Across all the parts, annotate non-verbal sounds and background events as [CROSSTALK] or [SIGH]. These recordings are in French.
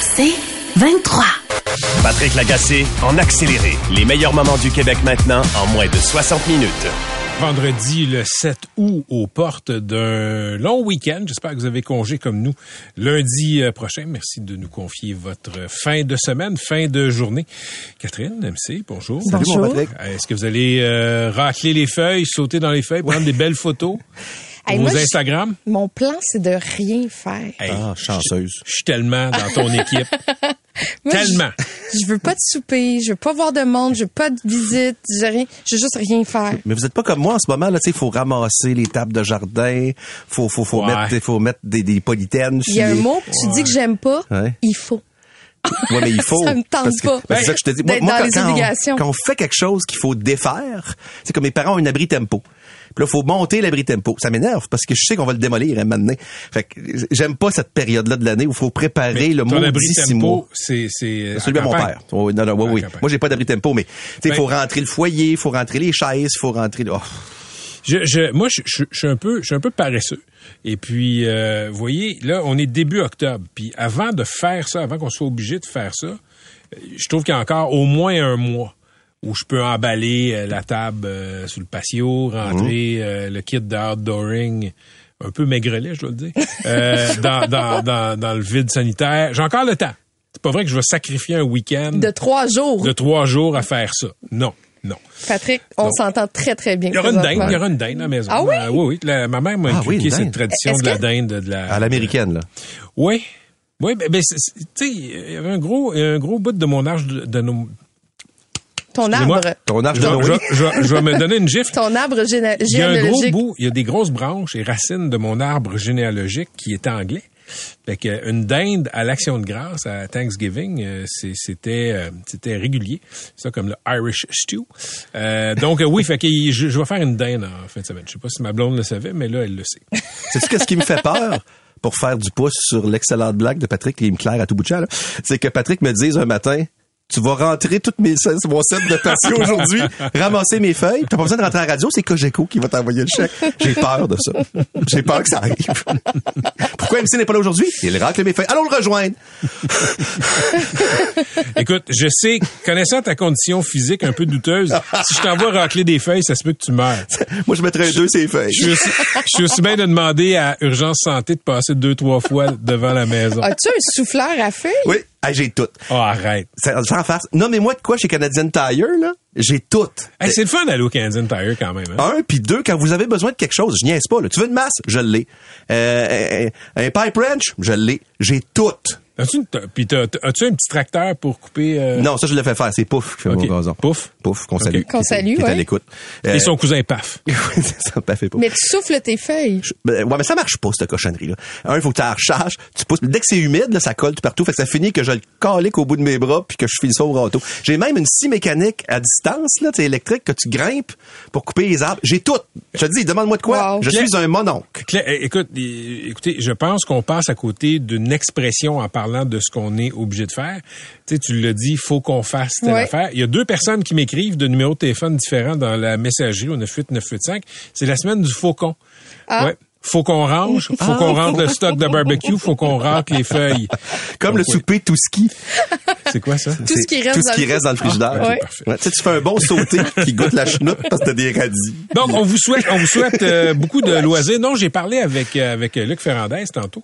C'est 23. Patrick Lagacé en accéléré. Les meilleurs moments du Québec maintenant en moins de 60 minutes. Vendredi le 7 août aux portes d'un long week-end. J'espère que vous avez congé comme nous lundi euh, prochain. Merci de nous confier votre fin de semaine, fin de journée. Catherine, MC, bonjour. Salut mon Patrick. Est-ce que vous allez euh, racler les feuilles, sauter dans les feuilles, prendre des belles photos? [LAUGHS] Hey, Vos moi, Instagram? Mon plan, c'est de rien faire. Hey, Ah, chanceuse. Je suis tellement dans ton [LAUGHS] équipe. Moi, tellement. Je, veux pas de souper, je veux pas voir de monde, je veux pas de visite, je veux rien, je veux juste rien faire. Mais vous êtes pas comme moi en ce moment là, tu sais, faut ramasser les tables de jardin, faut faut faut Ouais. mettre faut mettre des, des polythènes. Il y a un les- mot que tu dis que j'aime pas, Ouais. il faut. Ouais, mais il [LAUGHS] faut. Ça me tente parce que- pas. ben, c'est ça que je te dis. Moi, moi, dans quand, les quand on- obligations. quand on fait quelque chose qu'il faut défaire, c'est comme mes parents ont un abri tempo. Puis là, faut monter l'abri tempo. Ça m'énerve parce que je sais qu'on va le démolir moment donné. Fait que j'aime pas cette période-là de l'année où il faut préparer le Ton maudit abri six tempo, c'est... C'est Celui à mon père. Oui, non, non, oui, oui. Moi, j'ai pas d'abri tempo, mais tu sais, il Ben- faut rentrer le foyer, il faut rentrer les chaises, il faut rentrer. Oh. Je, je, moi, je, je- je suis un peu, je suis un peu paresseux. Et puis, euh, vous voyez, là, on est début octobre. Puis, avant de faire ça, avant qu'on soit obligé de faire ça, euh, je trouve qu'il y a encore au moins un mois où je peux emballer euh, la table euh, sous le patio, rentrer euh, le kit de outdooring un peu maigrelet, je dois le dire, euh, [LAUGHS] dans, dans, dans, dans le vide sanitaire. J'ai encore le temps. C'est pas vrai que je vais sacrifier un week-end De trois jours. de trois jours à faire ça. Non, non. Patrick, on s'entend très, très bien. Il y aura une dinde, il y aura une dinde à la maison. Ah oui? Euh, oui, oui. La- ma mère m'a Ah oui, inculqué une cette tradition de la dinde, de la. À l'américaine, là. Oui. Oui, mais, c'est- tu sais, il y avait un gros, un gros bout de mon arche de, de nos. Ton arbre. Ton arche Je, de vais- Noé. je, vais- je vais me donner une gifle. [LAUGHS] Ton arbre géné- Il y a un gros généalogique. bout, il y a des grosses branches et racines de mon arbre généalogique qui est anglais. Fait que une dinde à l'action de grâce à Thanksgiving, euh, c'est- c'était euh, c'était régulier. C'est ça comme le Irish stew. Euh, donc euh, oui, fait que je, je vais faire une dinde en fin de semaine. Je sais pas si ma blonde le savait, mais là elle le sait. [LAUGHS] Sais-tu qu'est-ce qui me fait peur? Pour faire du pouce sur l'excellente blague de Patrick, me claire à tout bout de champ, là, c'est que Patrick me dise un matin, tu vas rentrer toutes mes mon set de patio [LAUGHS] aujourd'hui, ramasser mes feuilles, t'as pas besoin de rentrer à la radio, c'est Cogeco qui va t'envoyer le chèque. J'ai peur de ça. J'ai peur que ça arrive. [LAUGHS] Pourquoi MC n'est pas là aujourd'hui? Il racle mes feuilles. Allons le rejoindre. [LAUGHS] Écoute, je sais, connaissant ta condition physique un peu douteuse, si je t'envoie racler des feuilles, ça se peut que tu meurs. Moi, je mettrais un deux ces feuilles. Je suis aussi, je suis aussi bien de demander à Urgence Santé de passer deux, trois fois devant la maison. As-tu un souffleur à feuilles? Oui, ah, j'ai tout. Oh, arrête. Ça- Sans face. Nommez-moi de quoi chez Canadian Tire, là? J'ai tout. Hey, c'est le fun d'aller au Canadian Tire quand même. Hein? Un, puis deux, quand vous avez besoin de quelque chose, je niaise pas. Là. Tu veux une masse? Je l'ai. Euh, un, un pipe wrench? Je l'ai. J'ai tout. As-tu puis t'as- t'as- as-tu un petit tracteur pour couper... euh, Non, ça, je le fais faire. C'est Pouf qui fait Ok. mon gazon. Pouf? Pouf, qu'on salue. Qu'on salue, qui est à ouais. l'écoute. Et Euh, son cousin Paf. [LAUGHS] ça me fait pas. Mais tu souffles tes feuilles. Ben, ouais, mais ça marche pas, cette cochonnerie-là. Un, il faut que tu la recharges, tu pousses. Dès que c'est humide, là, ça colle tout partout. Fait que ça finit que je le calique au bout de mes bras puis que je file ça au râteau. J'ai même une scie mécanique à distance, là, électrique, que tu grimpes pour couper les arbres. J'ai tout. Je te dis, demande-moi de quoi. Wow. Je suis un mononcle. Claire, écoute, écoutez, je pense qu'on passe à côté d'une expression en parlant de ce qu'on est obligé de faire. Tu sais, tu l'as dit, il faut qu'on fasse telle Ouais. affaire. Il y a deux personnes qui m'écrivent de numéros de téléphone différents dans la messagerie au 98985. C'est la semaine du faucon. Ah. Ouais. Faut qu'on range, faut qu'on rentre le stock de barbecue, faut qu'on racle les feuilles. [LAUGHS] Comme Donc, le souper tout ski. C'est quoi ça? Tout ce qui reste tout ce dans qui le- reste dans le frigidaire. Ah, ouais. parfait. Ouais, tu sais, tu fais un bon sauté [LAUGHS] qui goûte la chenoute parce que t'as des radis. Donc, on vous souhaite, on vous souhaite euh, beaucoup de loisirs. Non, j'ai parlé avec euh, avec Luc Ferrandez tantôt,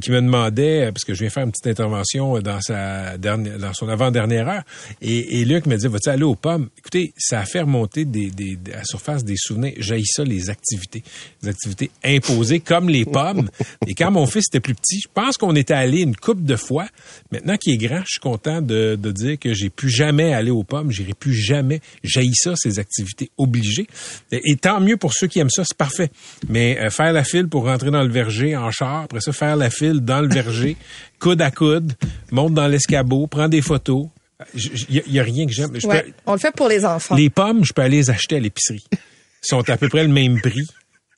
qui me demandait euh, parce que je viens faire une petite intervention dans sa dernière, dans son avant-dernière heure, et, et Luc me dit, vas-tu aller aux pommes? Écoutez, ça a fait remonter des, des, à la surface des souvenirs. J'ai ça les activités, les activités imposées comme les pommes. Et quand mon fils était plus petit, je pense qu'on était allé une coupe de fois. Maintenant qu'il est grand, je suis content de, de dire que j'ai plus jamais aller aux pommes, j'irai plus jamais. J'ai ça ces activités obligées. Et, et tant mieux pour ceux qui aiment ça, c'est parfait. Mais euh, faire la file pour rentrer dans le verger en char, après ça faire la file dans le verger, [LAUGHS] coude à coude, monte dans l'escabeau, prend des photos. Il y, a rien que j'aime. Je Ouais, peux- on le fait pour les enfants. les pommes, je peux aller les acheter à l'épicerie. Ils sont à peu près le même prix.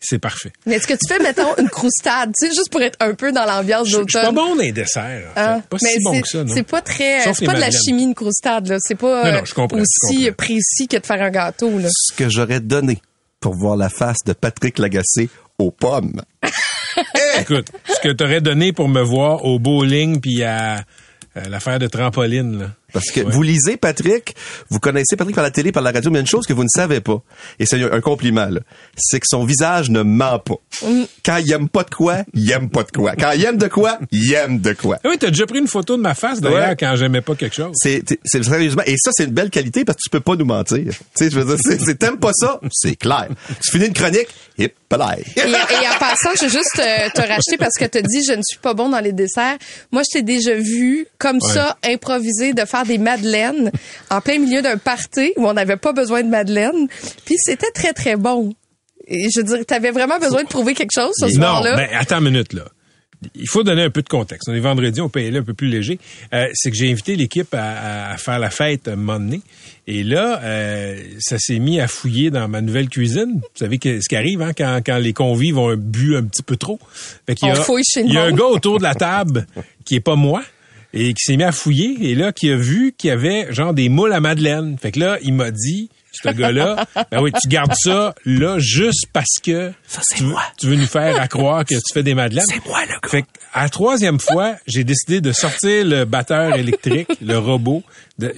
C'est parfait. Mais est-ce que tu fais, mettons, une croustade, tu sais, juste pour être un peu dans l'ambiance je suis pas d'automne? bon dans les desserts. en fait. Pas Mais si bon c'est- que ça, non? C'est pas très, c'est pas de la chimie une croustade, là. C'est pas Non, non, je comprends, je aussi comprends. précis que de faire un gâteau, là. Ce que j'aurais donné pour voir la face de Patrick Lagacé aux pommes. Écoute, ce que t'aurais donné pour me voir au bowling puis à, à l'affaire de trampoline, là. Parce que Ouais. vous lisez Patrick, vous connaissez Patrick par la télé, par la radio, mais il y a une chose que vous ne savez pas, et c'est un compliment, là, c'est que son visage ne ment pas. Quand il aime pas de quoi, il aime pas de quoi. Quand il aime de quoi, il aime de quoi. Ah oui, t'as déjà pris une photo de ma face, d'ailleurs, Ouais. quand j'aimais pas quelque chose. C'est, sérieusement, et ça, c'est une belle qualité parce que tu peux pas nous mentir. Tu sais, je veux dire, t'aimes pas ça, c'est clair. Tu finis une chronique, hip. Et, et en passant, je veux juste euh, te racheter parce que tu dit je ne suis pas bon dans les desserts. Moi, je t'ai déjà vu comme ça improviser de faire des madeleines en plein milieu d'un party où on n'avait pas besoin de madeleine. Puis c'était très très bon. Et je veux dire, tu avais vraiment besoin de prouver quelque chose ce Non, soir-là. ben attends une minute là. Il faut donner un peu de contexte. On est vendredi, on peut y aller un peu plus léger. Euh, c'est que j'ai invité l'équipe à, à faire la fête un moment donné. Et là, euh, ça s'est mis à fouiller dans ma nouvelle cuisine. Vous savez que, ce qui arrive hein, quand, quand les convives ont bu un petit peu trop. Fait qu'il y a, On fouille chez Il y a un gars autour de la table qui est pas moi et qui s'est mis à fouiller. Et là, qui a vu qu'il y avait genre des moules à Madeleine. Fait que là, il m'a dit, ce gars-là, [LAUGHS] ben oui, tu gardes ça là juste parce que tu, veux, tu veux nous faire à croire que tu fais des madeleines. C'est moi le gars. Fait que, à la troisième fois, j'ai décidé de sortir le batteur électrique, le robot.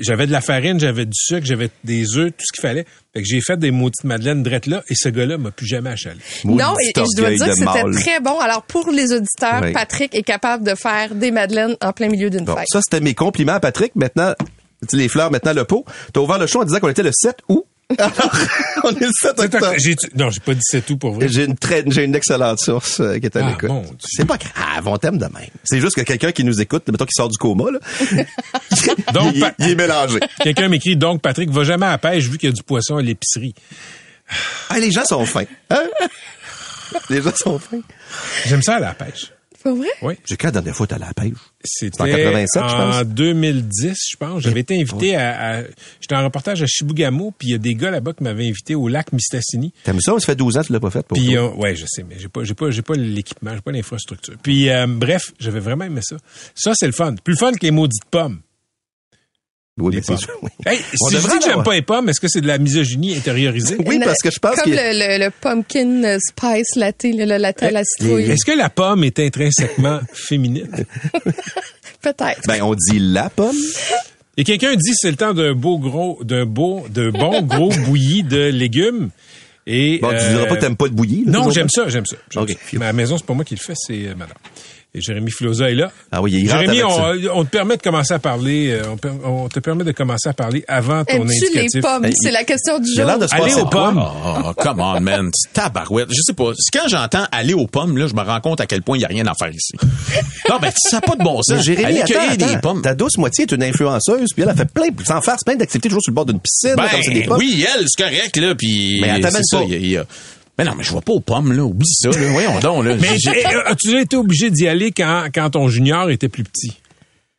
J'avais de la farine, j'avais du sucre, j'avais des œufs, tout ce qu'il fallait. Fait que j'ai fait des maudites madeleines drettes là et ce gars-là m'a plus jamais achalé. Non, et, et je dois dire que c'était très bon. Alors, pour les auditeurs, Oui. Patrick est capable de faire des madeleines en plein milieu d'une Bon, fête. ça, c'était mes compliments à Patrick. Maintenant, tu sais, les fleurs, maintenant le pot. T'as ouvert le show en disant qu'on était le 7 août. Alors, [LAUGHS] on est le 7 octobre. J'ai- Non, j'ai pas dit c'est tout pour vrai. J'ai une très, j'ai une excellente source euh, qui est à Ah, l'écoute. C'est pas grave, on t'aime de même. C'est juste que quelqu'un qui nous écoute, mettons qui sort du coma, là, [LAUGHS] Donc, il, est mélangé. Quelqu'un m'écrit donc Patrick va jamais à la pêche vu qu'il y a du poisson à l'épicerie. Ah, les gens sont fins. Hein? Les gens sont fins. J'aime ça à la pêche. Pas vrai? Oui. J'ai quand la dernière fois à la pêche? C'était en 87, je pense. en 2010, je pense. J'avais été invité à, à- j'étais en reportage à Chibougamau, puis il y a des gars là-bas qui m'avaient invité au lac Mistassini. T'aimes ça? Ça fait 12 ans que tu l'as pas fait pour Puis toi? euh, ouais, je sais, mais j'ai pas, j'ai pas, j'ai pas l'équipement, j'ai pas l'infrastructure. Puis euh, bref, j'avais vraiment aimé ça. Ça c'est le fun, plus le fun que les maudites pommes. Oui, les mais c'est pommes. sûr, oui. Hey, On si je devrait dis que j'aime pas les pommes, est-ce que c'est de la misogynie intériorisée? Oui, parce que je pense Comme qu'il le, le, le pumpkin euh, spice latte, le, le latte à la citrouille. Est-ce que la pomme est intrinsèquement [LAUGHS] féminine? [LAUGHS] Peut-être. ben, on dit la pomme. Et quelqu'un dit c'est le temps d'un beau gros, d'un beau, d'un bon [LAUGHS] gros bouilli de légumes. Et Bon, tu euh, diras pas que t'aimes pas le bouilli. là, Non, j'aime ça, j'aime ça. j'aime Ok, ça. phew. Mais à la maison, c'est pas moi qui le fais, c'est euh, madame. Et Jérémy Filosa est là. Ah oui, il rentre Jérémy, avec on, on te permet de commencer à parler, euh, on, te permet de commencer à parler avant ton Aimes-tu les indicatif. pommes? C'est la question du jour. l'air de se Aller aux pommes. Oh, come on, man. Tabarouette. Je sais pas. Quand j'entends aller aux pommes, là, je me rends compte à quel point il y a rien à faire ici. non, ben, ça n'a pas de bon Mais sens. Jérémy, aller attends, cueillir des attends. pommes. Ta douce moitié est une influenceuse, puis elle a fait plein, sans farce, plein d'activités toujours sur le bord d'une piscine, là, comme c'est des Ben, pommes. oui, elle, c'est correct, là, puis Mais elle t'amène ça, pas. il y a- il y a- Mais non, mais je vois pas aux pommes, là. Oublie ça, là. Voyons [LAUGHS] donc, là. Mais euh, as-tu été obligé d'y aller quand, quand ton junior était plus petit?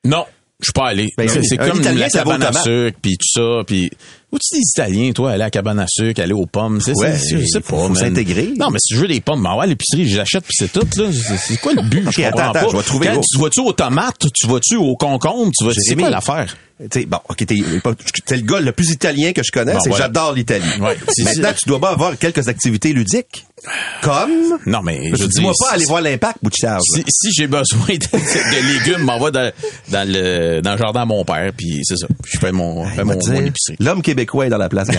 Non, je suis pas allé. Ben, c'est comme la cabane à sucre, puis tout ça, puis... Où tu dis Italien, toi, aller à cabane à sucre, aller aux pommes? C'est, Ouais, c'est- je sais pas, faut s'intégrer. Non, mais si je veux des pommes, ben ouais, l'épicerie, j'achète puis c'est tout, là. C'est, quoi le but? Ok, je comprends attends, attends, pas. je vais trouver Quand gros. tu vas-tu aux tomates, tu vas-tu aux concombres, tu vas, c'est quoi l'affaire? Tu sais, bon, ok, t'es, t'es le gars le plus italien que je connais, Bon, c'est voilà. j'adore l'Italie. Ouais, Maintenant, tu dois pas avoir quelques activités ludiques. Comme, Non, mais, je dis-moi pas aller voir l'impact, charge. Si, si j'ai besoin de, de légumes, m'en va dans, dans le, dans le jardin à mon père, puis c'est ça. Je fais mon, fais mon, mon épicerie. L'homme québécois est dans la place. [LAUGHS]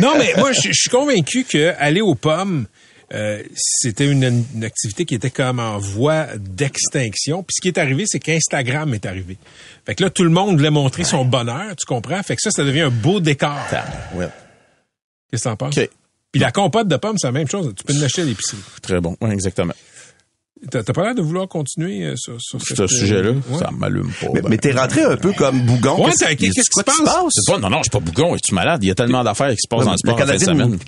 Non, mais moi, je suis convaincu que aller aux pommes, euh, c'était une, une activité qui était comme en voie d'extinction. Puis ce qui est arrivé, c'est qu'Instagram est arrivé. Fait que là, tout le monde voulait montrer son bonheur, tu comprends? Fait que ça, ça devient un beau décor. Ouais. Qu'est-ce que t'en penses? Puis la compote de pommes, c'est la même chose. Tu peux l'acheter à l'épicerie. Très bon. Ouais, exactement. T'as pas l'air de vouloir continuer euh, sur, sur Ce cette, euh, sujet-là, ouais. ça m'allume pas. mais, ben. mais t'es rentré un peu comme bougon. Ouais, Qu'est-ce- qui se passe? C'est pas, non, non, je suis pas bougon. Es-tu malade? Il y a tellement d'affaires qui se passent dans le sport en fin de Canadien, semaine.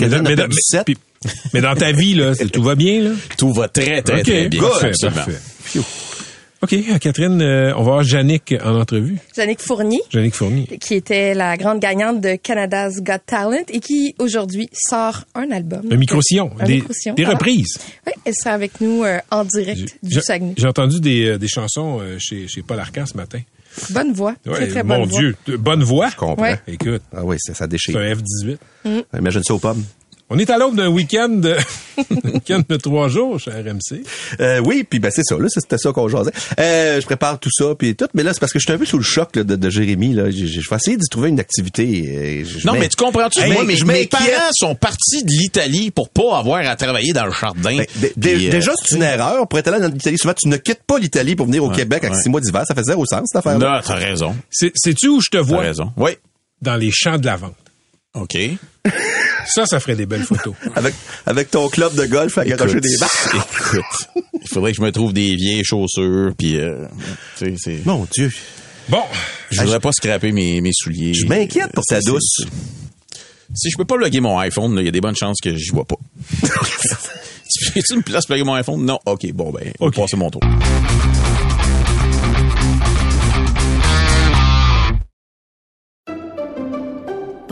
mais, dans ta vie, là, [LAUGHS] tout va bien, là? Tout va très, très, très bien. parfait, Absolument. parfait. OK, Catherine, euh, on va voir Jannick en entrevue. Jannick Fournier. Jannick Fournier. Qui était la grande gagnante de Canada's Got Talent et qui aujourd'hui sort un album. Un micro-sillon. Un des, micro-sillon, des reprises. Oui, elle sera avec nous euh, en direct du Saguenay. J'ai entendu des, euh, des chansons euh, chez, chez Paul Arcand ce matin. Bonne voix. Ouais, très, très mon bonne voix. Dieu, bonne voix. Je comprends. Ouais. Écoute, Ah oui, ça, ça c'est déchire. un F-18. Imagine ça aux pommes. On est à l'aube d'un week-end de, [LAUGHS] de trois jours chez RMC. Euh, oui, puis ben c'est ça, là, c'était ça qu'on jasait. Euh, je prépare tout ça, puis tout, mais là, c'est parce que je suis un peu sous le choc là, de, de Jérémy. Là. Je vais essayer d'y trouver une activité. euh, je- Non, mais tu comprends-tu? Hey, moi, mes, je mes parents sont partis de l'Italie pour pas avoir à travailler dans le jardin. Ben, euh, déjà, c'est une erreur. Pour être allé en Italie, souvent, tu ne quittes pas l'Italie pour venir au Québec avec ouais. six mois d'hiver. Ça fait zéro sens, cette affaire-là. Non, t'as raison. C'est- Sais-tu où je te T'as vois? raison. Oui. Dans les champs de lavande. OK. [LAUGHS] Ça, ça ferait des belles photos. [LAUGHS] Avec, avec ton club de golf à garocher des barres. écoute, il faudrait que je me trouve des vieilles chaussures, puis euh, tu sais, c'est... Mon Dieu. Bon, Je voudrais pas scraper mes, mes souliers. Je m'inquiète pour ta C'est- douce. c'est- Si je peux pas loguer mon iPhone, il y a des bonnes chances que j'y vois pas. [LAUGHS] [LAUGHS] tu me places pour loguer mon iPhone? Non. OK, bon, ben, on OK. va passer mon tour.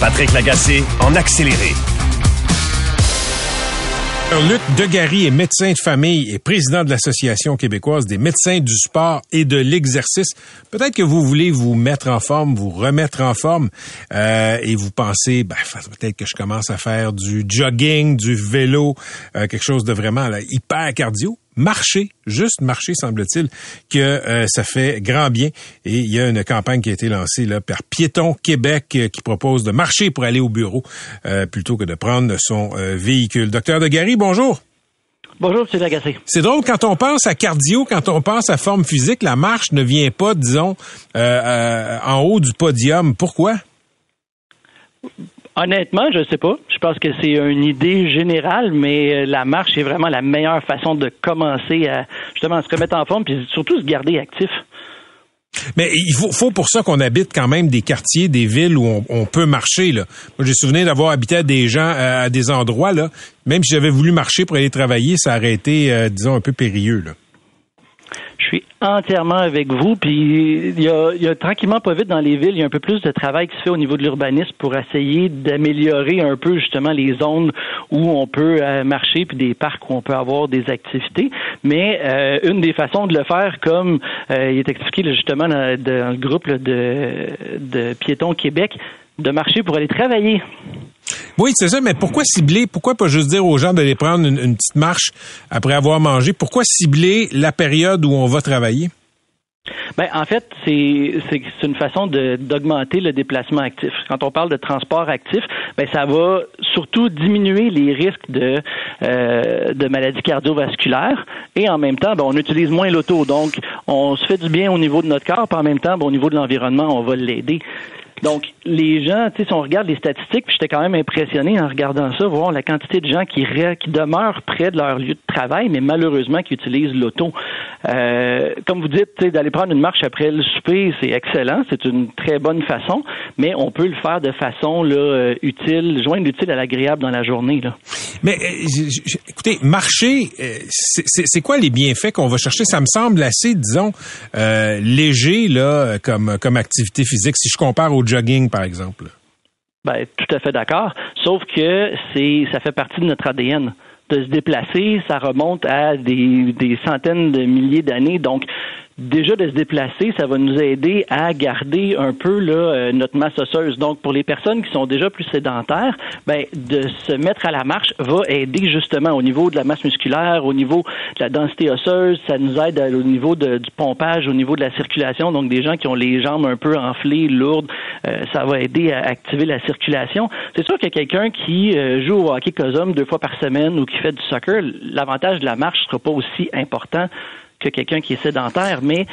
Patrick Lagacé en accéléré. Luc Degary est médecin de famille et président de l'Association québécoise des médecins du sport et de l'exercice. Peut-être que vous voulez vous mettre en forme, vous remettre en forme euh, et vous pensez, ben, peut-être que je commence à faire du jogging, du vélo, euh, quelque chose de vraiment là, hyper cardio. Marcher, juste marcher, semble-t-il, que euh, ça fait grand bien. Et il y a une campagne qui a été lancée là, par Piéton Québec euh, qui propose de marcher pour aller au bureau euh, plutôt que de prendre son euh, véhicule. Docteur de Gary, bonjour. Bonjour, M. Lagacé. C'est drôle, quand on pense à cardio, quand on pense à forme physique, la marche ne vient pas, disons, euh, euh, en haut du podium. Pourquoi? Honnêtement, je sais pas. Je pense que c'est une idée générale, mais euh, la marche est vraiment la meilleure façon de commencer à justement se remettre en forme, puis surtout se garder actif. Mais il faut, pour ça qu'on habite quand même des quartiers, des villes où on, peut marcher. Là. Moi, j'ai souvenir d'avoir habité à des gens, euh, à des endroits, là, même si j'avais voulu marcher pour aller travailler, ça aurait été, euh, disons, un peu périlleux. Je suis entièrement avec vous. Puis il y a, il y a tranquillement pas vite dans les villes, il y a un peu plus de travail qui se fait au niveau de l'urbanisme pour essayer d'améliorer un peu justement les zones où on peut euh, marcher puis des parcs où on peut avoir des activités. Mais euh, une des façons de le faire, comme euh, il est expliqué là, justement dans, dans le groupe là, de, de Piétons Québec, de marcher pour aller travailler. Oui, c'est ça, mais pourquoi cibler, pourquoi pas juste dire aux gens d'aller prendre une, petite marche après avoir mangé? Pourquoi cibler la période où on va travailler? Ben, en fait, c'est une façon d'augmenter le déplacement actif. Quand on parle de transport actif, ben ça va surtout diminuer les risques de euh, de maladies cardiovasculaires et en même temps, ben, on utilise moins l'auto. Donc, on se fait du bien au niveau de notre corps, puis en même temps, ben, au niveau de l'environnement, on va l'aider. Donc, les gens, tu sais, si on regarde les statistiques, j'étais quand même impressionné en regardant ça, voir la quantité de gens qui, re- qui demeurent près de leur lieu de travail, mais malheureusement qui utilisent l'auto. Euh, comme vous dites, d'aller prendre une marche après le souper, c'est excellent, c'est une très bonne façon, mais on peut le faire de façon là, euh, utile, joindre l'utile à l'agréable dans la journée. Là. Mais euh, écoutez, marcher, euh, c'est quoi les bienfaits qu'on va chercher? Ça me semble assez, disons, léger là, comme, comme activité physique, si je compare au jogging, par exemple. Ben, tout à fait d'accord. Sauf que c'est, ça fait partie de notre ADN. De se déplacer, ça remonte à des, des centaines de milliers d'années. Donc, déjà de se déplacer, ça va nous aider à garder un peu là, euh, notre masse osseuse. Donc, pour les personnes qui sont déjà plus sédentaires, ben, de se mettre à la marche va aider justement au niveau de la masse musculaire, au niveau de la densité osseuse. Ça nous aide au niveau du pompage, au niveau de la circulation. Donc, des gens qui ont les jambes un peu enflées, lourdes, euh, ça va aider à activer la circulation. C'est sûr que quelqu'un qui euh, joue au hockey cosum deux fois par semaine ou qui fait du soccer, l'avantage de la marche sera pas aussi important que quelqu'un qui est sédentaire, mais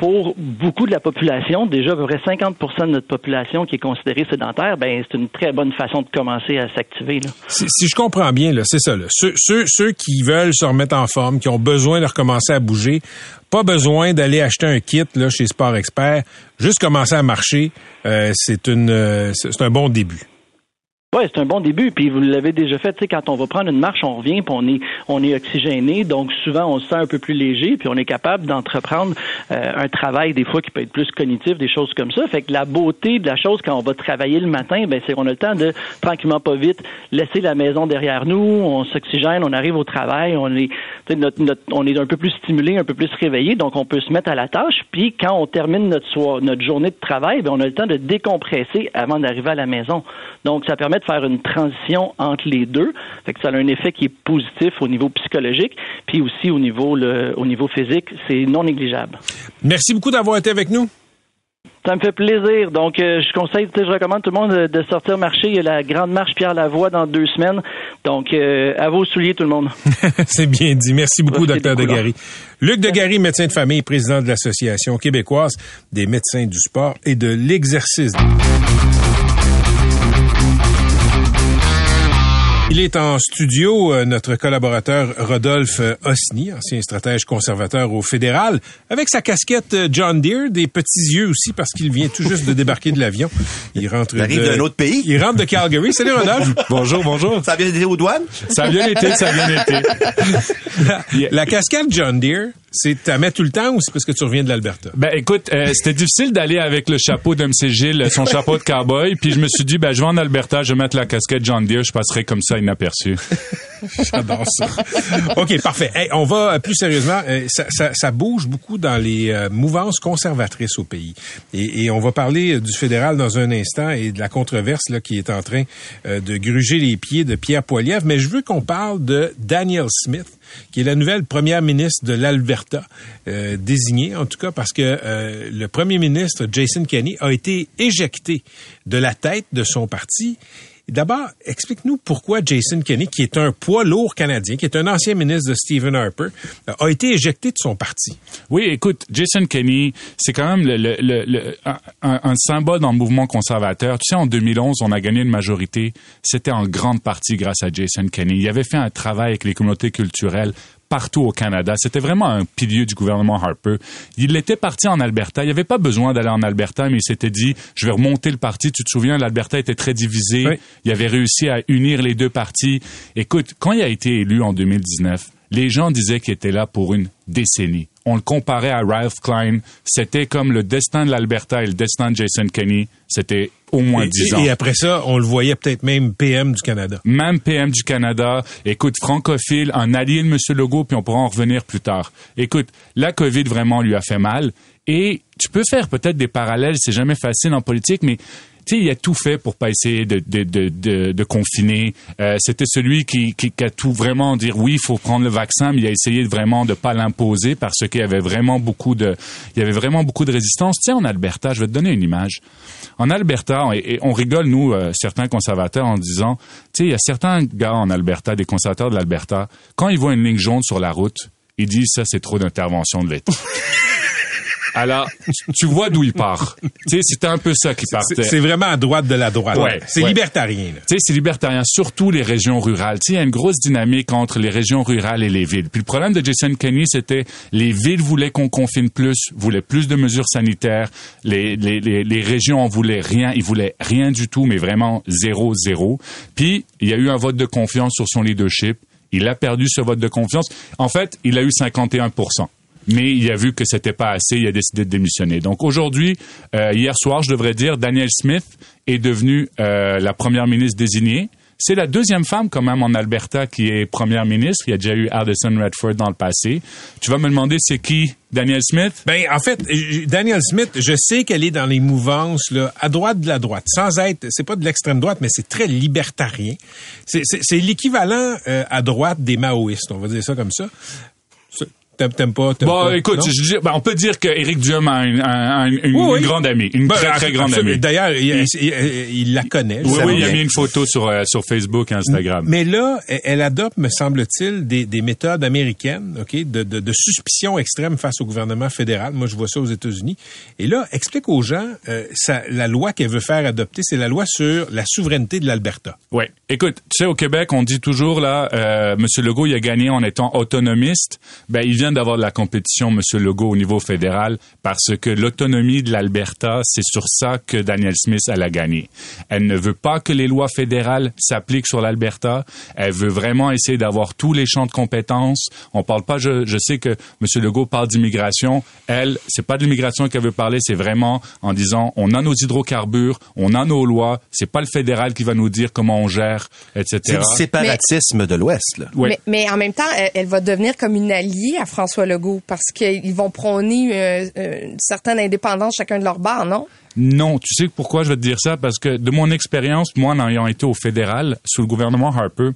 pour beaucoup de la population, déjà à peu près 50 de notre population qui est considérée sédentaire, ben c'est une très bonne façon de commencer à s'activer. Si, je comprends bien, c'est ça. Ceux, qui veulent se remettre en forme, qui ont besoin de recommencer à bouger, pas besoin d'aller acheter un kit là, chez Sport Expert, juste commencer à marcher, euh, euh, c'est un bon début. Oui, c'est un bon début. Puis vous l'avez déjà fait, tu sais, quand on va prendre une marche, on revient, puis on est, on est oxygéné, donc souvent on se sent un peu plus léger, puis on est capable d'entreprendre euh, un travail des fois qui peut être plus cognitif, des choses comme ça. Fait que la beauté de la chose quand on va travailler le matin, ben c'est qu'on a le temps de tranquillement pas vite laisser la maison derrière nous, on s'oxygène, on arrive au travail, on est, notre, notre, on est un peu plus stimulé, un peu plus réveillé, donc on peut se mettre à la tâche. Puis quand on termine notre soir, notre journée de travail, ben on a le temps de décompresser avant d'arriver à la maison. Donc ça permet de faire une transition entre les deux. Fait que ça a un effet qui est positif au niveau psychologique, puis aussi au niveau, le, au niveau physique. C'est non négligeable. Merci beaucoup d'avoir été avec nous. Ça me fait plaisir. Donc, euh, je conseille, je recommande tout le monde de, sortir marcher. Il y a la grande marche Pierre Lavoie dans deux semaines. Donc, euh, à vos souliers, tout le monde. [LAUGHS] C'est bien dit. Merci beaucoup, docteur Degary. Luc Degary, médecin de famille, président de l'Association québécoise des médecins du sport et de l'exercice. Il est en studio, euh, notre collaborateur Rodolphe euh, Osni, ancien stratège conservateur au fédéral, avec sa casquette euh, John Deere, des petits yeux aussi parce qu'il vient tout juste de débarquer de l'avion. Il rentre il arrive d'un autre pays. Il rentre de Calgary. Salut Rodolphe. [LAUGHS] bonjour, bonjour. Ça a bien été aux douanes? Ça a bien été, ça a bien été. [LAUGHS] la, la casquette John Deere, c'est à mettre tout le temps ou c'est parce que tu reviens de l'Alberta? Ben écoute, euh, c'était difficile d'aller avec le chapeau d'MC Gilles, son chapeau de cowboy, puis je me suis dit ben je vais en Alberta, je vais mettre la casquette John Deere, je passerai comme ça inaperçu. [LAUGHS] J'adore ça. OK, parfait. on va euh, plus sérieusement, euh, ça, ça, ça, bouge beaucoup dans les mouvances conservatrices au pays. Et, et, on va parler du fédéral dans un instant et de la controverse là, qui est en train de gruger les pieds de Pierre Poilievre, mais je veux qu'on parle de Daniel Smith qui est la nouvelle première ministre de l'Alberta, euh, désignée en tout cas parce que euh, le premier ministre Jason Kenney a été éjecté de la tête de son parti D'abord, explique-nous pourquoi Jason Kenney, qui est un poids lourd canadien, qui est un ancien ministre de Stephen Harper, a été éjecté de son parti. Oui, écoute, Jason Kenney, c'est quand même le, un, symbole dans le mouvement conservateur. Tu sais, en 2011, on a gagné une majorité. C'était en grande partie grâce à Jason Kenney. Il avait fait un travail avec les communautés culturelles partout au Canada. C'était vraiment un pilier du gouvernement Harper. Il était parti en Alberta. Il n'y avait pas besoin d'aller en Alberta, mais il s'était dit, je vais remonter le parti. Tu te souviens, l'Alberta était très divisé. Il avait réussi à unir les deux partis. Écoute, quand il a été élu en 2019, les gens disaient qu'il était là pour une décennie. On le comparait à Ralph Klein. C'était comme le destin de l'Alberta et le destin de Jason Kenney. C'était au moins dix ans. Et après ça, on le voyait peut-être même PM du Canada. Même PM du Canada. Écoute, francophile, un allié de M. Legault, puis on pourra en revenir plus tard. Écoute, la COVID vraiment lui a fait mal. Et tu peux faire peut-être des parallèles, c'est jamais facile en politique, mais tu sais, il a tout fait pour pas essayer de, de, de, de, confiner. Euh, C'était celui qui, qui, qui, a tout vraiment dire oui, il faut prendre le vaccin, mais il a essayé vraiment de pas l'imposer parce qu'il y avait vraiment beaucoup de, il y avait vraiment beaucoup de résistance. Tiens, en Alberta, je vais te donner une image. En Alberta, et, on rigole nous, euh, certains conservateurs, en disant, tu sais, il y a certains gars en Alberta, des conservateurs de l'Alberta, quand ils voient une ligne jaune sur la route, ils disent ça, c'est trop d'intervention de l'État. [LAUGHS] Alors, tu vois d'où il part. Tu sais, c'était un peu ça qui partait. C'est vraiment à droite de la droite. Ouais, c'est libertarien. Tu sais, c'est libertarien, surtout les régions rurales. Tu sais, il y a une grosse dynamique entre les régions rurales et les villes. Puis le problème de Jason Kenney, c'était les villes voulaient qu'on confine plus, voulaient plus de mesures sanitaires. Les, les, les, les régions en voulaient rien. Ils voulaient rien du tout, mais vraiment zéro, zéro. Puis, il y a eu un vote de confiance sur son leadership. Il a perdu ce vote de confiance. En fait, il a eu 51 mais il a vu que c'était pas assez, il a décidé de démissionner. Donc aujourd'hui, euh, hier soir, je devrais dire, Daniel Smith est devenue euh, la première ministre désignée. C'est la deuxième femme quand même en Alberta qui est première ministre. Il y a déjà eu Addison Redford dans le passé. Tu vas me demander c'est qui Daniel Smith? Ben en fait, Daniel Smith, je sais qu'elle est dans les mouvances là, à droite de la droite, sans être, c'est pas de l'extrême droite, mais c'est très libertarien. C'est l'équivalent euh, à droite des maoïstes, on va dire ça comme ça T'aimes, pas? Bon, pas? écoute, je ben, on peut dire que Éric Duhem a une, un- un- une, Oui, oui. une grande amie, une Ben, très très grande absolument. amie. D'ailleurs, il, il- il la connaît. Oui, oui, il a mis une photo sur euh, sur Facebook, et Instagram. Mais là, elle- adopte, me semble-t-il, des, des méthodes américaines, ok, de, de, de suspicion extrême face au gouvernement fédéral. Moi, je vois ça aux États-Unis. Et là, explique aux gens, euh, ça, la loi qu'elle veut faire adopter, c'est la loi sur la souveraineté de l'Alberta. Oui. Écoute, tu sais, au Québec, on dit toujours, là, euh, M. Legault, il a gagné en étant autonomiste. Ben, il vient d'avoir de la compétition, M. Legault, au niveau fédéral, parce que l'autonomie de l'Alberta, c'est sur ça que Daniel Smith, elle a gagné. Elle ne veut pas que les lois fédérales s'appliquent sur l'Alberta. Elle veut vraiment essayer d'avoir tous les champs de compétences. On parle pas, je, je sais que M. Legault parle d'immigration. Elle, c'est pas de l'immigration qu'elle veut parler, c'est vraiment en disant, on a nos hydrocarbures, on a nos lois, c'est pas le fédéral qui va nous dire comment on gère, etc. C'est le séparatisme de l'Ouest, là. Oui. Mais, mais en même temps, elle, elle va devenir comme une alliée à François Legault parce qu'ils vont prôner euh, euh, une certaine indépendance chacun de leur bar, non? Non, tu sais pourquoi je vais te dire ça? Parce que de mon expérience, moi, en ayant été au fédéral, sous le gouvernement Harper,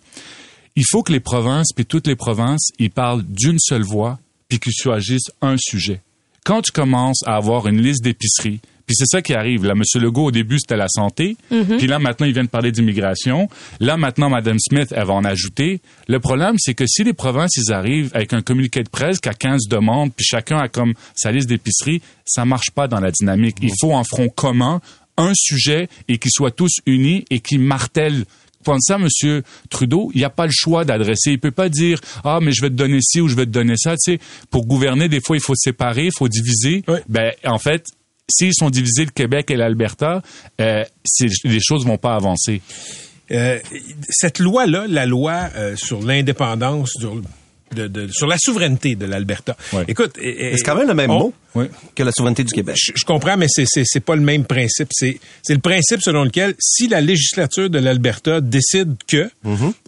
il faut que les provinces, puis toutes les provinces, ils parlent d'une seule voix, puis qu'ils choisissent un sujet. Quand tu commences à avoir une liste d'épiceries, puis c'est ça qui arrive. Là, M. Legault, au début, c'était la santé. Puis là, maintenant, il vient de parler d'immigration. Là, maintenant, Mme Smith, elle va en ajouter. Le problème, c'est que si les provinces, ils arrivent avec un communiqué de presse qui a 15 demandes, puis chacun a comme sa liste d'épicerie, ça marche pas dans la dynamique. Il faut un front commun, un sujet, et qu'ils soient tous unis et qui martèlent Pense ça, Monsieur Trudeau, il n'y a pas le choix d'adresser. Il peut pas dire ah mais je vais te donner ci ou je vais te donner ça. Tu sais, pour gouverner, des fois il faut séparer, il faut diviser. Oui. Ben en fait, s'ils sont divisés le Québec et l'Alberta, euh, les choses vont pas avancer. Euh, cette loi-là, la loi euh, sur l'indépendance, sur, de, de- sur la souveraineté de l'Alberta. Ouais. Écoute, C'est quand même le même on- mot Oui. que la souveraineté du Québec. Je, je comprends, mais c'est pas le même principe. C'est c'est le principe selon lequel si la législature de l'Alberta décide que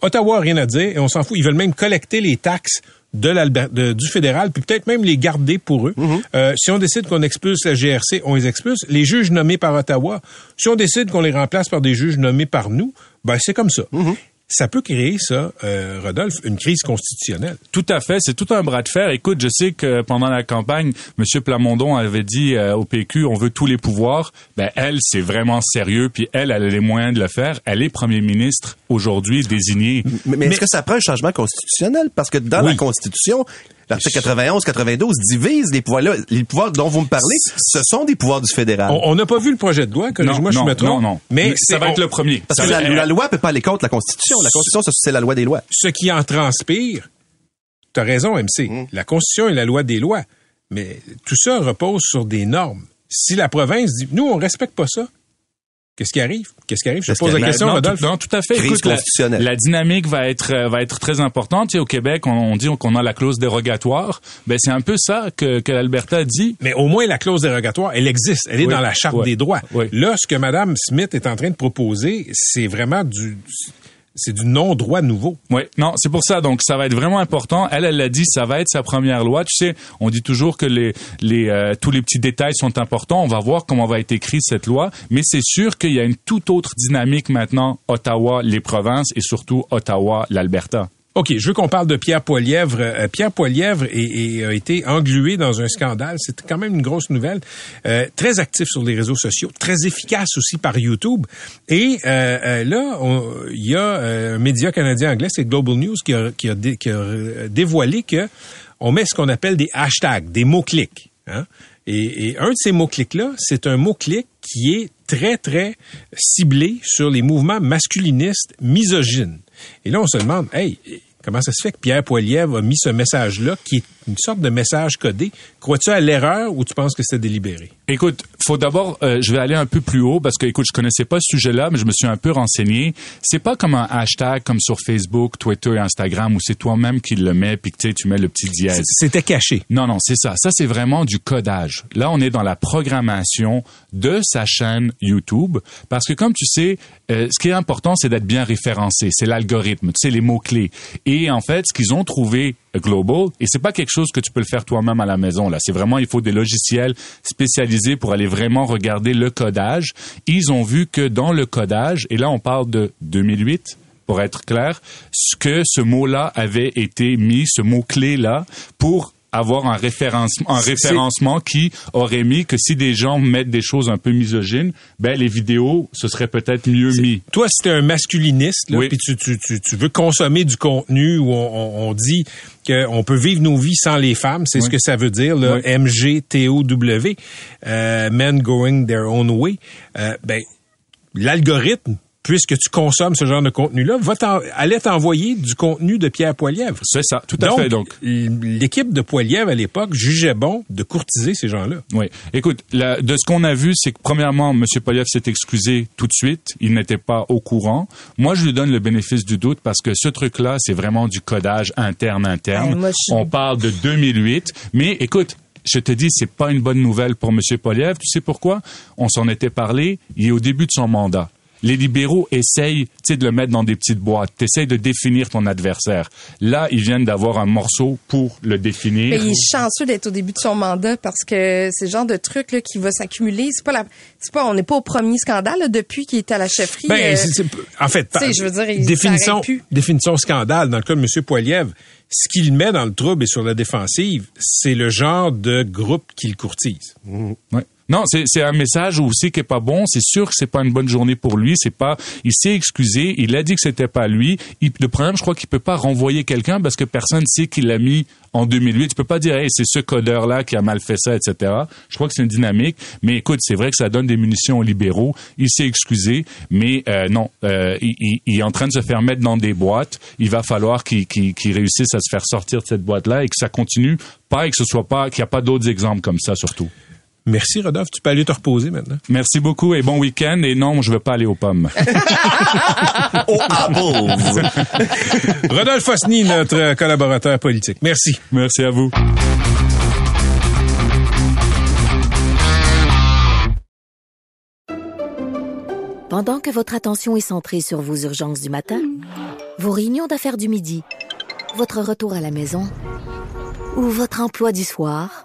Ottawa a rien à dire et on s'en fout, ils veulent même collecter les taxes de de- du fédéral, puis peut-être même les garder pour eux. Euh, si on décide qu'on expulse la GRC, on les expulse. Les juges nommés par Ottawa, si on décide qu'on les remplace par des juges nommés par nous, ben c'est comme ça. Ça peut créer ça, euh, Rodolphe, une crise constitutionnelle. Tout à fait, c'est tout un bras de fer. Écoute, je sais que pendant la campagne, M. Plamondon avait dit euh, au PQ, on veut tous les pouvoirs. Ben elle, c'est vraiment sérieux, puis elle, elle a les moyens de le faire. Elle est premier ministre aujourd'hui désignée. Mais, mais est-ce que ça prend un changement constitutionnel? Parce que dans Oui. la Constitution, l'article 91, 92 divise les pouvoirs là. Les pouvoirs dont vous me parlez, ce sont des pouvoirs du fédéral. On n'a pas vu le projet de loi, corrige-moi si je me trompe. non, non. Mais ça c'est- va être le premier. Parce Ça que va- la, la loi peut pas aller contre la Constitution. La Constitution, ça, c'est la loi des lois. ce qui en transpire, tu as raison, MC, Mmh. la Constitution est la loi des lois, mais tout ça repose sur des normes. Si la province dit, nous, on respecte pas ça, qu'est-ce qui arrive? Qu'est-ce qui arrive? Je te pose la question, non, Rodolphe. tout, non, tout à fait. Crise Écoute, la, la dynamique va être euh, va être très importante. Tu sais, au Québec, on, on dit qu'on a la clause dérogatoire. Ben c'est un peu ça que, que l'Alberta dit. Mais au moins, la clause dérogatoire, elle existe. Elle est Oui. dans la Charte des droits. Oui. Là, ce que Mme Smith est en train de proposer, c'est vraiment du, c'est du non-droit nouveau. Oui, non, c'est pour ça. Donc, ça va être vraiment important. Elle, elle l'a dit, ça va être sa première loi. Tu sais, on dit toujours que les, les, euh, tous les petits détails sont importants. On va voir comment va être écrite cette loi. Mais c'est sûr qu'il y a une toute autre dynamique maintenant. Ottawa, les provinces et surtout Ottawa, l'Alberta. OK, je veux qu'on parle de Pierre Poilièvre. Euh, Pierre Poilièvre est- est- a été englué dans un scandale. C'est quand même une grosse nouvelle. Euh, très actif sur les réseaux sociaux, très efficace aussi par YouTube. Et euh, euh, là, il y a euh, un média canadien anglais, c'est Global News, qui a, qui a qui a, dévoilé que on met ce qu'on appelle des hashtags, des mots-clics. Hein? Et, et un de ces mots-clics-là, c'est un mot-clic qui est très, très ciblé sur les mouvements masculinistes misogynes. Et là, on se demande, hey, comment ça se fait que Pierre Poilievre a mis ce message-là, qui est une sorte de message codé? Crois-tu à l'erreur ou tu penses que c'est délibéré? Écoute, faut d'abord, euh, je vais aller un peu plus haut parce que, écoute, je connaissais pas ce sujet-là, mais je me suis un peu renseigné. C'est pas comme un hashtag comme sur Facebook, Twitter et Instagram où c'est toi-même qui le mets puis que tu sais, tu mets le petit dièse. C'était caché. Non, non, c'est ça. Ça, c'est vraiment du codage. Là, on est dans la programmation de sa chaîne YouTube parce que, comme tu sais, euh, ce qui est important, c'est d'être bien référencé. C'est l'algorithme, tu sais, les mots-clés. Et en fait, ce qu'ils ont trouvé Global, et c'est pas quelque chose que tu peux le faire toi-même à la maison, là. C'est vraiment, il faut des logiciels spécialisés pour aller vraiment regarder le codage. Ils ont vu que dans le codage, et là, on parle de 2008, pour être clair, ce que ce mot-là avait été mis, ce mot-clé-là, pour avoir un référencement, un référencement qui aurait mis que si des gens mettent des choses un peu misogynes, ben les vidéos, ce serait peut-être mieux mis. Toi, si t'es un masculiniste, là, Oui. puis tu, tu, tu, tu veux consommer du contenu où on dit qu'on peut vivre nos vies sans les femmes, c'est Oui. ce que ça veut dire, là, Oui. MGTOW, euh, Men Going Their Own Way, euh, ben, l'algorithme, puisque tu consommes ce genre de contenu-là, va t'en- allait t'envoyer du contenu de Pierre Poilievre. C'est ça, tout à donc, fait. Donc, l'équipe de Poilievre à l'époque jugeait bon de courtiser ces gens-là. Oui. Écoute, la- de ce qu'on a vu, c'est que premièrement, M. Poliev s'est excusé tout de suite. Il n'était pas au courant. Moi, je lui donne le bénéfice du doute parce que ce truc-là, c'est vraiment du codage interne interne. Ouais, moi, je- On parle de 2008. Mais écoute, je te dis, c'est pas une bonne nouvelle pour M. Poliev. Tu sais pourquoi? On s'en était parlé. Il est au début de son mandat. Les libéraux essayent tu sais, de le mettre dans des petites boîtes. Tu essayes de définir ton adversaire. Là, ils viennent d'avoir un morceau pour le définir. Mais il est chanceux d'être au début de son mandat parce que c'est le genre de truc là, qui va s'accumuler. C'est pas la, c'est pas, on n'est pas au premier scandale là, depuis qu'il est à la chefferie. Ben, euh, c'est- c'est- en fait, sais, je veux dire, il définissons, plus. définissons scandale. Dans le cas de M. Poiliev, ce qu'il met dans le trouble et sur la défensive, c'est le genre de groupe qu'il courtise. Ouais. Non, c'est un message aussi qui est pas bon. C'est sûr que c'est pas une bonne journée pour lui. C'est pas. Il s'est excusé. Il a dit que c'était pas lui. Le problème, je crois qu'il peut pas renvoyer quelqu'un parce que personne sait qu'il l'a mis en 2008. Tu peux pas dire, hey, c'est ce codeur là qui a mal fait ça, etc. Je crois que c'est une dynamique. Mais écoute, c'est vrai que ça donne des munitions aux libéraux. Il s'est excusé, mais euh, non, euh, il, il- est en train de se faire mettre dans des boîtes. Il va falloir qu'il qu'il réussisse à se faire sortir de cette boîte là et que ça continue. Pas et que ce soit pas qu'il n'y a pas d'autres exemples comme ça surtout. Merci, Rodolphe. Tu peux aller te reposer maintenant. Merci beaucoup et bon week-end. Et non, je veux pas aller aux pommes. [LAUGHS] Au apples. Rodolphe Fosny, notre collaborateur politique. Merci. Merci à vous. Pendant que votre attention est centrée sur vos urgences du matin, vos réunions d'affaires du midi, votre retour à la maison ou votre emploi du soir,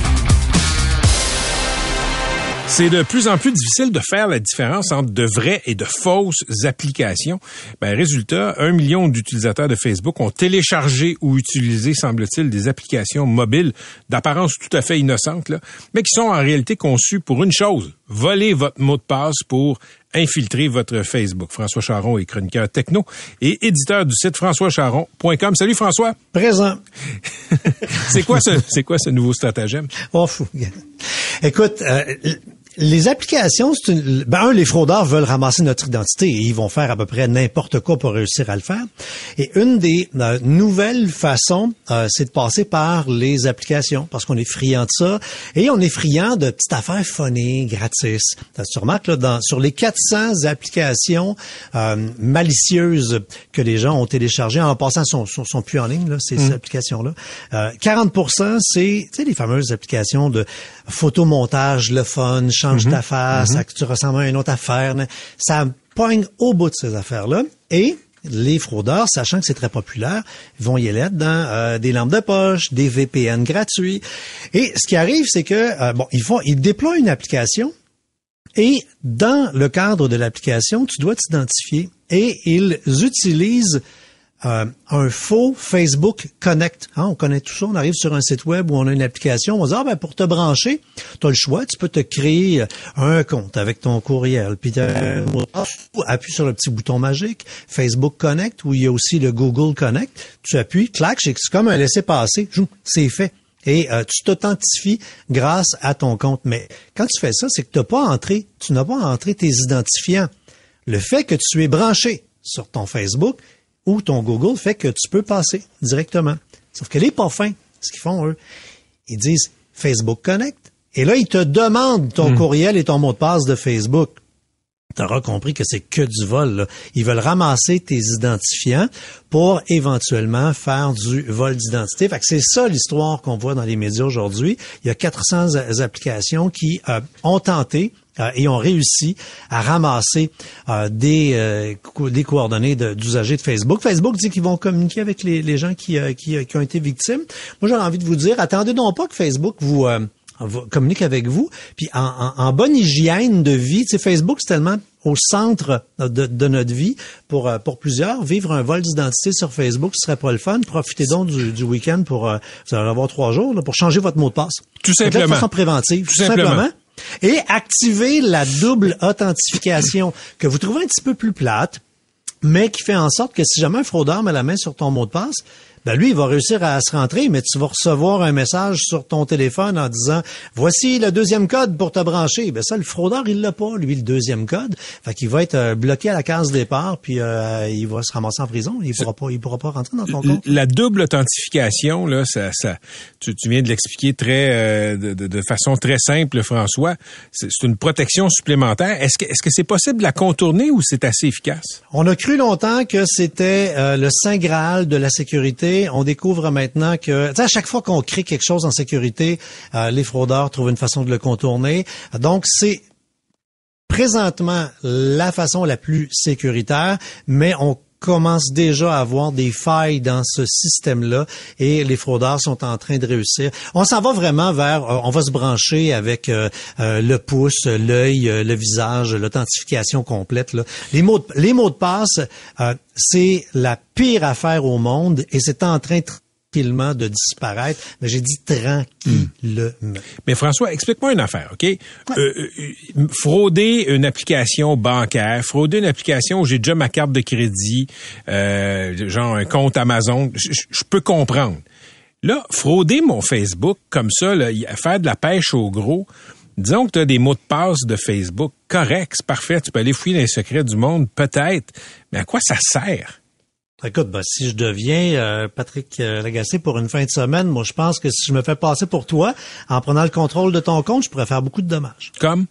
C'est de plus en plus difficile de faire la différence entre de vraies et de fausses applications. Ben, résultat, un million d'utilisateurs de Facebook ont téléchargé ou utilisé, semble-t-il, des applications mobiles d'apparence tout à fait innocente, là, mais qui sont en réalité conçues pour une chose, voler votre mot de passe pour infiltrer votre Facebook. François Charon est chroniqueur techno et éditeur du site françoischaron.com. Salut François. Présent. [LAUGHS] C'est quoi ce, c'est quoi ce nouveau stratagème? Oh, fou. Écoute, euh, les applications, c'est une, ben, un, les fraudeurs veulent ramasser notre identité et ils vont faire à peu près n'importe quoi pour réussir à le faire. Et une des euh, nouvelles façons, euh, c'est de passer par les applications parce qu'on est friand de ça et on est friand de petites affaires funny, gratis. Euh, Tu remarques là, dans, sur les 400 applications euh, malicieuses que les gens ont téléchargées en passant sont, sont, sont plus en ligne là, ces applications-là. Euh, 40% c'est tu sais les fameuses applications de photomontage, le fun, change ta face, à que tu ressembles à une autre affaire. Ça pogne au bout de ces affaires-là. Et les fraudeurs, sachant que c'est très populaire, vont y aller dans euh, des lampes de poche, des VPN gratuits. Et ce qui arrive, c'est que euh, bon, ils font, ils déploient une application et dans le cadre de l'application, tu dois t'identifier et ils utilisent euh, un faux Facebook Connect. Hein, on connaît tout ça. On arrive sur un site web où on a une application. On va dire, ah, ben, pour te brancher, tu as le choix. Tu peux te créer un compte avec ton courriel. Puis t'as- appuie sur le petit bouton magique, Facebook Connect, où il y a aussi le Google Connect. Tu appuies, clac, c'est comme un laisser-passer. C'est fait. Et euh, tu t'authentifies grâce à ton compte. Mais quand tu fais ça, c'est que tu n'as pas entré, tu n'as pas entré tes identifiants. Le fait que tu es branché sur ton Facebook ou ton Google fait que tu peux passer directement. Sauf que les pas fins, ce qu'ils font, eux, ils disent Facebook Connect. Et là, ils te demandent ton courriel et ton mot de passe de Facebook. Tu compris que c'est que du vol. là. Ils veulent ramasser tes identifiants pour éventuellement faire du vol d'identité. Fait que c'est ça l'histoire qu'on voit dans les médias aujourd'hui. Il y a 400 a- applications qui euh, ont tenté euh, et ont réussi à ramasser euh, des, des coordonnées d'usagers de Facebook. Facebook dit qu'ils vont communiquer avec les, gens qui, ont été victimes. Moi, j'ai envie de vous dire, attendez donc pas que Facebook vous... communique avec vous. Puis en, en- en bonne hygiène de vie, tu sais, Facebook, c'est tellement au centre de, de notre vie pour euh, pour plusieurs. Vivre un vol d'identité sur Facebook, ce serait pas le fun. Profitez donc du, du week-end pour euh, vous allez avoir trois jours là, pour changer votre mot de passe. Tout simplement. De façon préventive, Tout tout, simplement. simplement. Et activer la double authentification que vous trouvez un petit peu plus plate, mais qui fait en sorte que si jamais un fraudeur met la main sur ton mot de passe, ben lui, il va réussir à se rentrer, mais tu vas recevoir un message sur ton téléphone en disant voici le deuxième code pour te brancher. Ben ça, le fraudeur, il l'a pas, lui, le deuxième code. Fait qu'il va être euh, bloqué à la case départ, puis euh, il va se ramasser en prison. Il pourra pas, il pourra pas rentrer dans ton compte. La double authentification, là, ça, ça, tu, tu viens de l'expliquer très, euh, de, de- façon très simple, François. C'est c'est une protection supplémentaire. Est-ce que, est-ce que c'est possible de la contourner ou c'est assez efficace? On a cru longtemps que c'était euh, le saint graal de la sécurité. On découvre maintenant que, à chaque fois qu'on crée quelque chose en sécurité, euh, les fraudeurs trouvent une façon de le contourner. Donc, c'est présentement la façon la plus sécuritaire, mais on commence déjà à avoir des failles dans ce système-là et les fraudeurs sont en train de réussir. On s'en va vraiment vers, euh, on va se brancher avec euh, euh, le pouce, l'œil, euh, le visage, l'authentification complète. Là. Les mots, de, les mots de passe, c'est la pire affaire au monde et c'est en train tranquillement de disparaître. Mais j'ai dit tranquillement. Mais François, explique-moi une affaire, OK? Euh, euh, frauder une application bancaire, frauder une application où j'ai déjà ma carte de crédit, euh, genre un compte Amazon, je peux comprendre. Là, frauder mon Facebook comme ça, là, faire de la pêche au gros, disons que tu as des mots de passe de Facebook, correct, c'est parfait, tu peux aller fouiller dans les secrets du monde, peut-être, mais à quoi ça sert? Écoute, ben, si je deviens euh, Patrick euh, Lagacé pour une fin de semaine, moi je pense que si je me fais passer pour toi, en prenant le contrôle de ton compte, je pourrais faire beaucoup de dommages. Comme?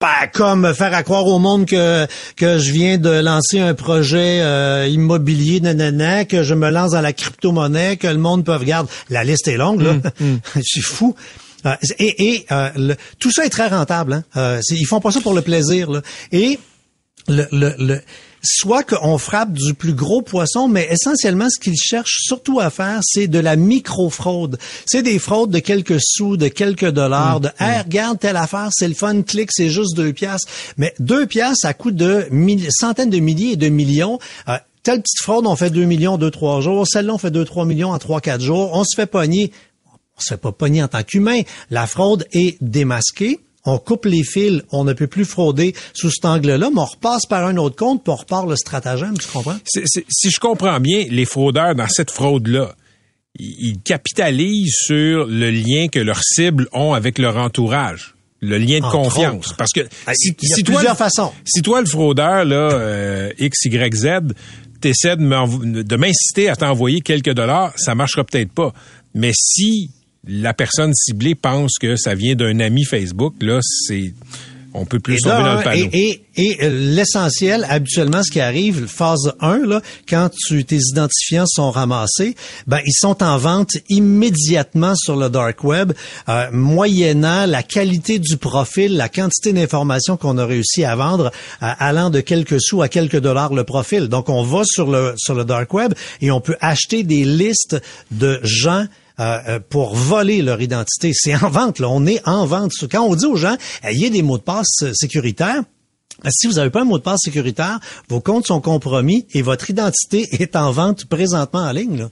Ben, comme faire à croire au monde que que je viens de lancer un projet euh, immobilier, nanana, que je me lance dans la crypto-monnaie, que le monde peut regarder. La liste est longue, là. [LAUGHS] je suis fou. Euh, et et euh, le- tout ça est très rentable. Hein? Euh, ils font pas ça pour le plaisir. Là. Et le, le, le- soit qu'on frappe du plus gros poisson, mais essentiellement, ce qu'ils cherchent surtout à faire, c'est de la micro-fraude. C'est des fraudes de quelques sous, de quelques dollars, de hey, regarde telle affaire, c'est le fun, clique, c'est juste deux piastres. Mais deux piastres, ça coûte de mille- centaines de milliers et de millions. Euh, telle petite fraude, on fait 2 millions, 2, 3 jours. Celle-là, on fait 2, 3 millions en 3, 4 jours. On se fait pogner. On se fait pas pogner en tant qu'humain. La fraude est démasquée. On coupe les fils, on ne peut plus frauder sous cet angle-là, mais on repasse par un autre compte, puis on repart le stratagème, tu comprends? Si je comprends bien, les fraudeurs dans cette fraude-là, ils capitalisent sur le lien que leurs cibles ont avec leur entourage, le lien de Entre confiance. autres. Parce que Ah, si, il y a si toi, plusieurs façons. si toi le fraudeur là euh, X Y Z t'essaies de m'inciter à t'envoyer quelques dollars, ça marchera peut-être pas. Mais si la personne ciblée pense que ça vient d'un ami Facebook, là c'est on peut plus d'un, dans le panneau. Et, et, et, euh, l'essentiel, habituellement, ce qui arrive, phase 1, là, quand tu, tes identifiants sont ramassés, ben, ils sont en vente immédiatement sur le dark web, euh, moyennant la qualité du profil, la quantité d'informations qu'on a réussi à vendre, euh, allant de quelques sous à quelques dollars le profil. Donc, on va sur le, sur le dark web et on peut acheter des listes de gens euh, euh, pour voler leur identité. C'est en vente, là. On est en vente. Quand on dit aux gens, ayez des mots de passe euh, sécuritaires, ben, si vous n'avez pas un mot de passe sécuritaire, vos comptes sont compromis et votre identité [LAUGHS] est en vente présentement en ligne. Là.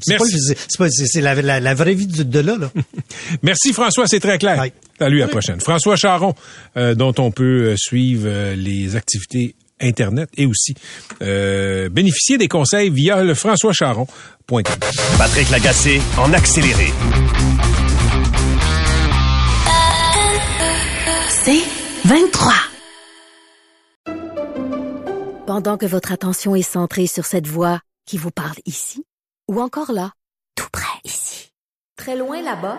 C'est pas, Merci. c'est c'est pas- c'est- c'est la, la- la vraie vie de, de là. là. [LAUGHS] Merci François, c'est très clair. Bye. Salut, à la prochaine. François Charon, euh, dont on peut suivre les activités Internet et aussi euh, bénéficier des conseils via le françoischaron.com. Patrick Lagacé en accéléré. C'est 23. Pendant que votre attention est centrée sur cette voix qui vous parle ici, ou encore là, tout près ici, très loin là-bas,